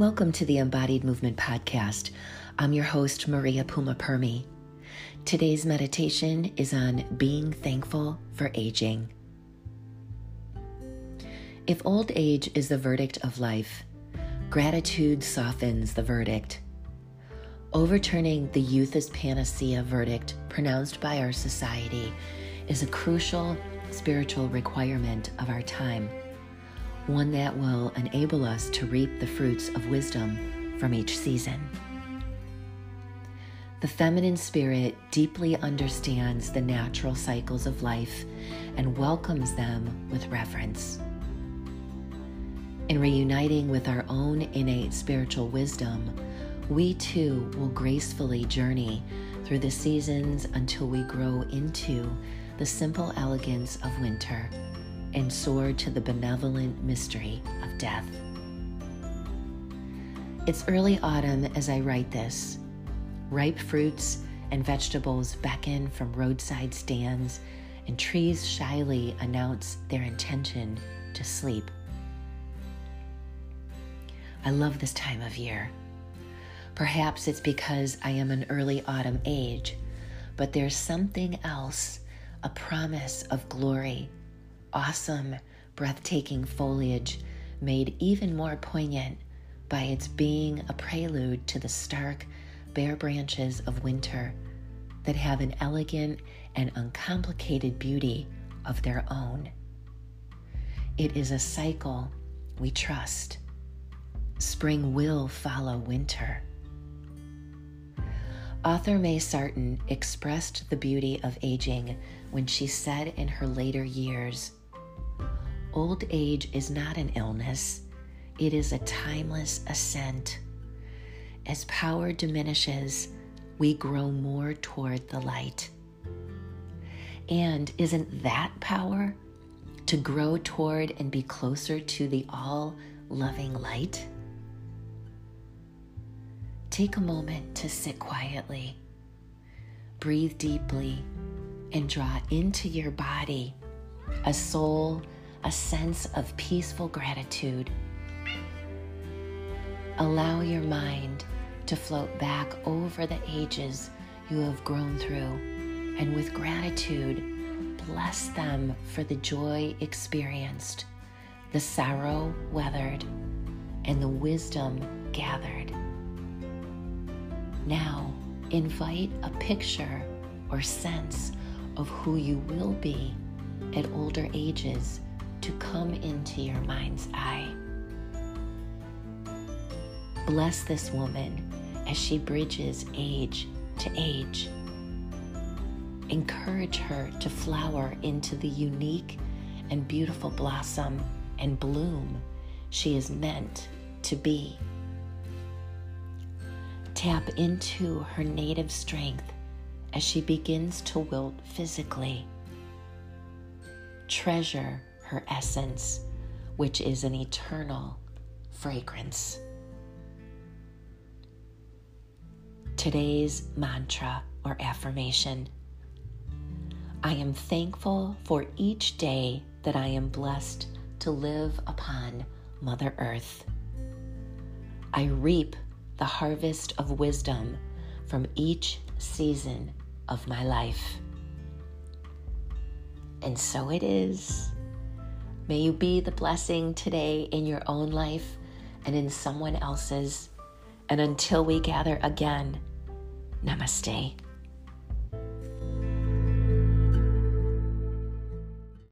Welcome to the Embodied Movement Podcast. I'm your host, Maria Puma Permi. Today's meditation is on being thankful for aging. If old age is the verdict of life, gratitude softens the verdict. Overturning the youth is panacea verdict pronounced by our society is a crucial spiritual requirement of our time, one that will enable us to reap the fruits of wisdom from each season. The feminine spirit deeply understands the natural cycles of life and welcomes them with reverence. In reuniting with our own innate spiritual wisdom, we too will gracefully journey through the seasons until we grow into the simple elegance of winter and soar to the benevolent mystery of death. It's early autumn as I write this. Ripe fruits and vegetables beckon from roadside stands, and trees shyly announce their intention to sleep. I love this time of year. Perhaps it's because I am an early autumn age, but there's something else a promise of glory, awesome, breathtaking foliage made even more poignant by its being a prelude to the stark, bare branches of winter that have an elegant and uncomplicated beauty of their own. It is a cycle we trust. Spring will follow winter. Author May Sarton expressed the beauty of aging when she said in her later years Old age is not an illness, it is a timeless ascent. As power diminishes, we grow more toward the light. And isn't that power to grow toward and be closer to the all loving light? Take a moment to sit quietly, breathe deeply, and draw into your body a soul, a sense of peaceful gratitude. Allow your mind to float back over the ages you have grown through, and with gratitude, bless them for the joy experienced, the sorrow weathered, and the wisdom gathered. Now, invite a picture or sense of who you will be at older ages to come into your mind's eye. Bless this woman as she bridges age to age. Encourage her to flower into the unique and beautiful blossom and bloom she is meant to be. Tap into her native strength as she begins to wilt physically. Treasure her essence, which is an eternal fragrance. Today's mantra or affirmation I am thankful for each day that I am blessed to live upon Mother Earth. I reap the harvest of wisdom from each season of my life. And so it is. May you be the blessing today in your own life and in someone else's. And until we gather again, namaste.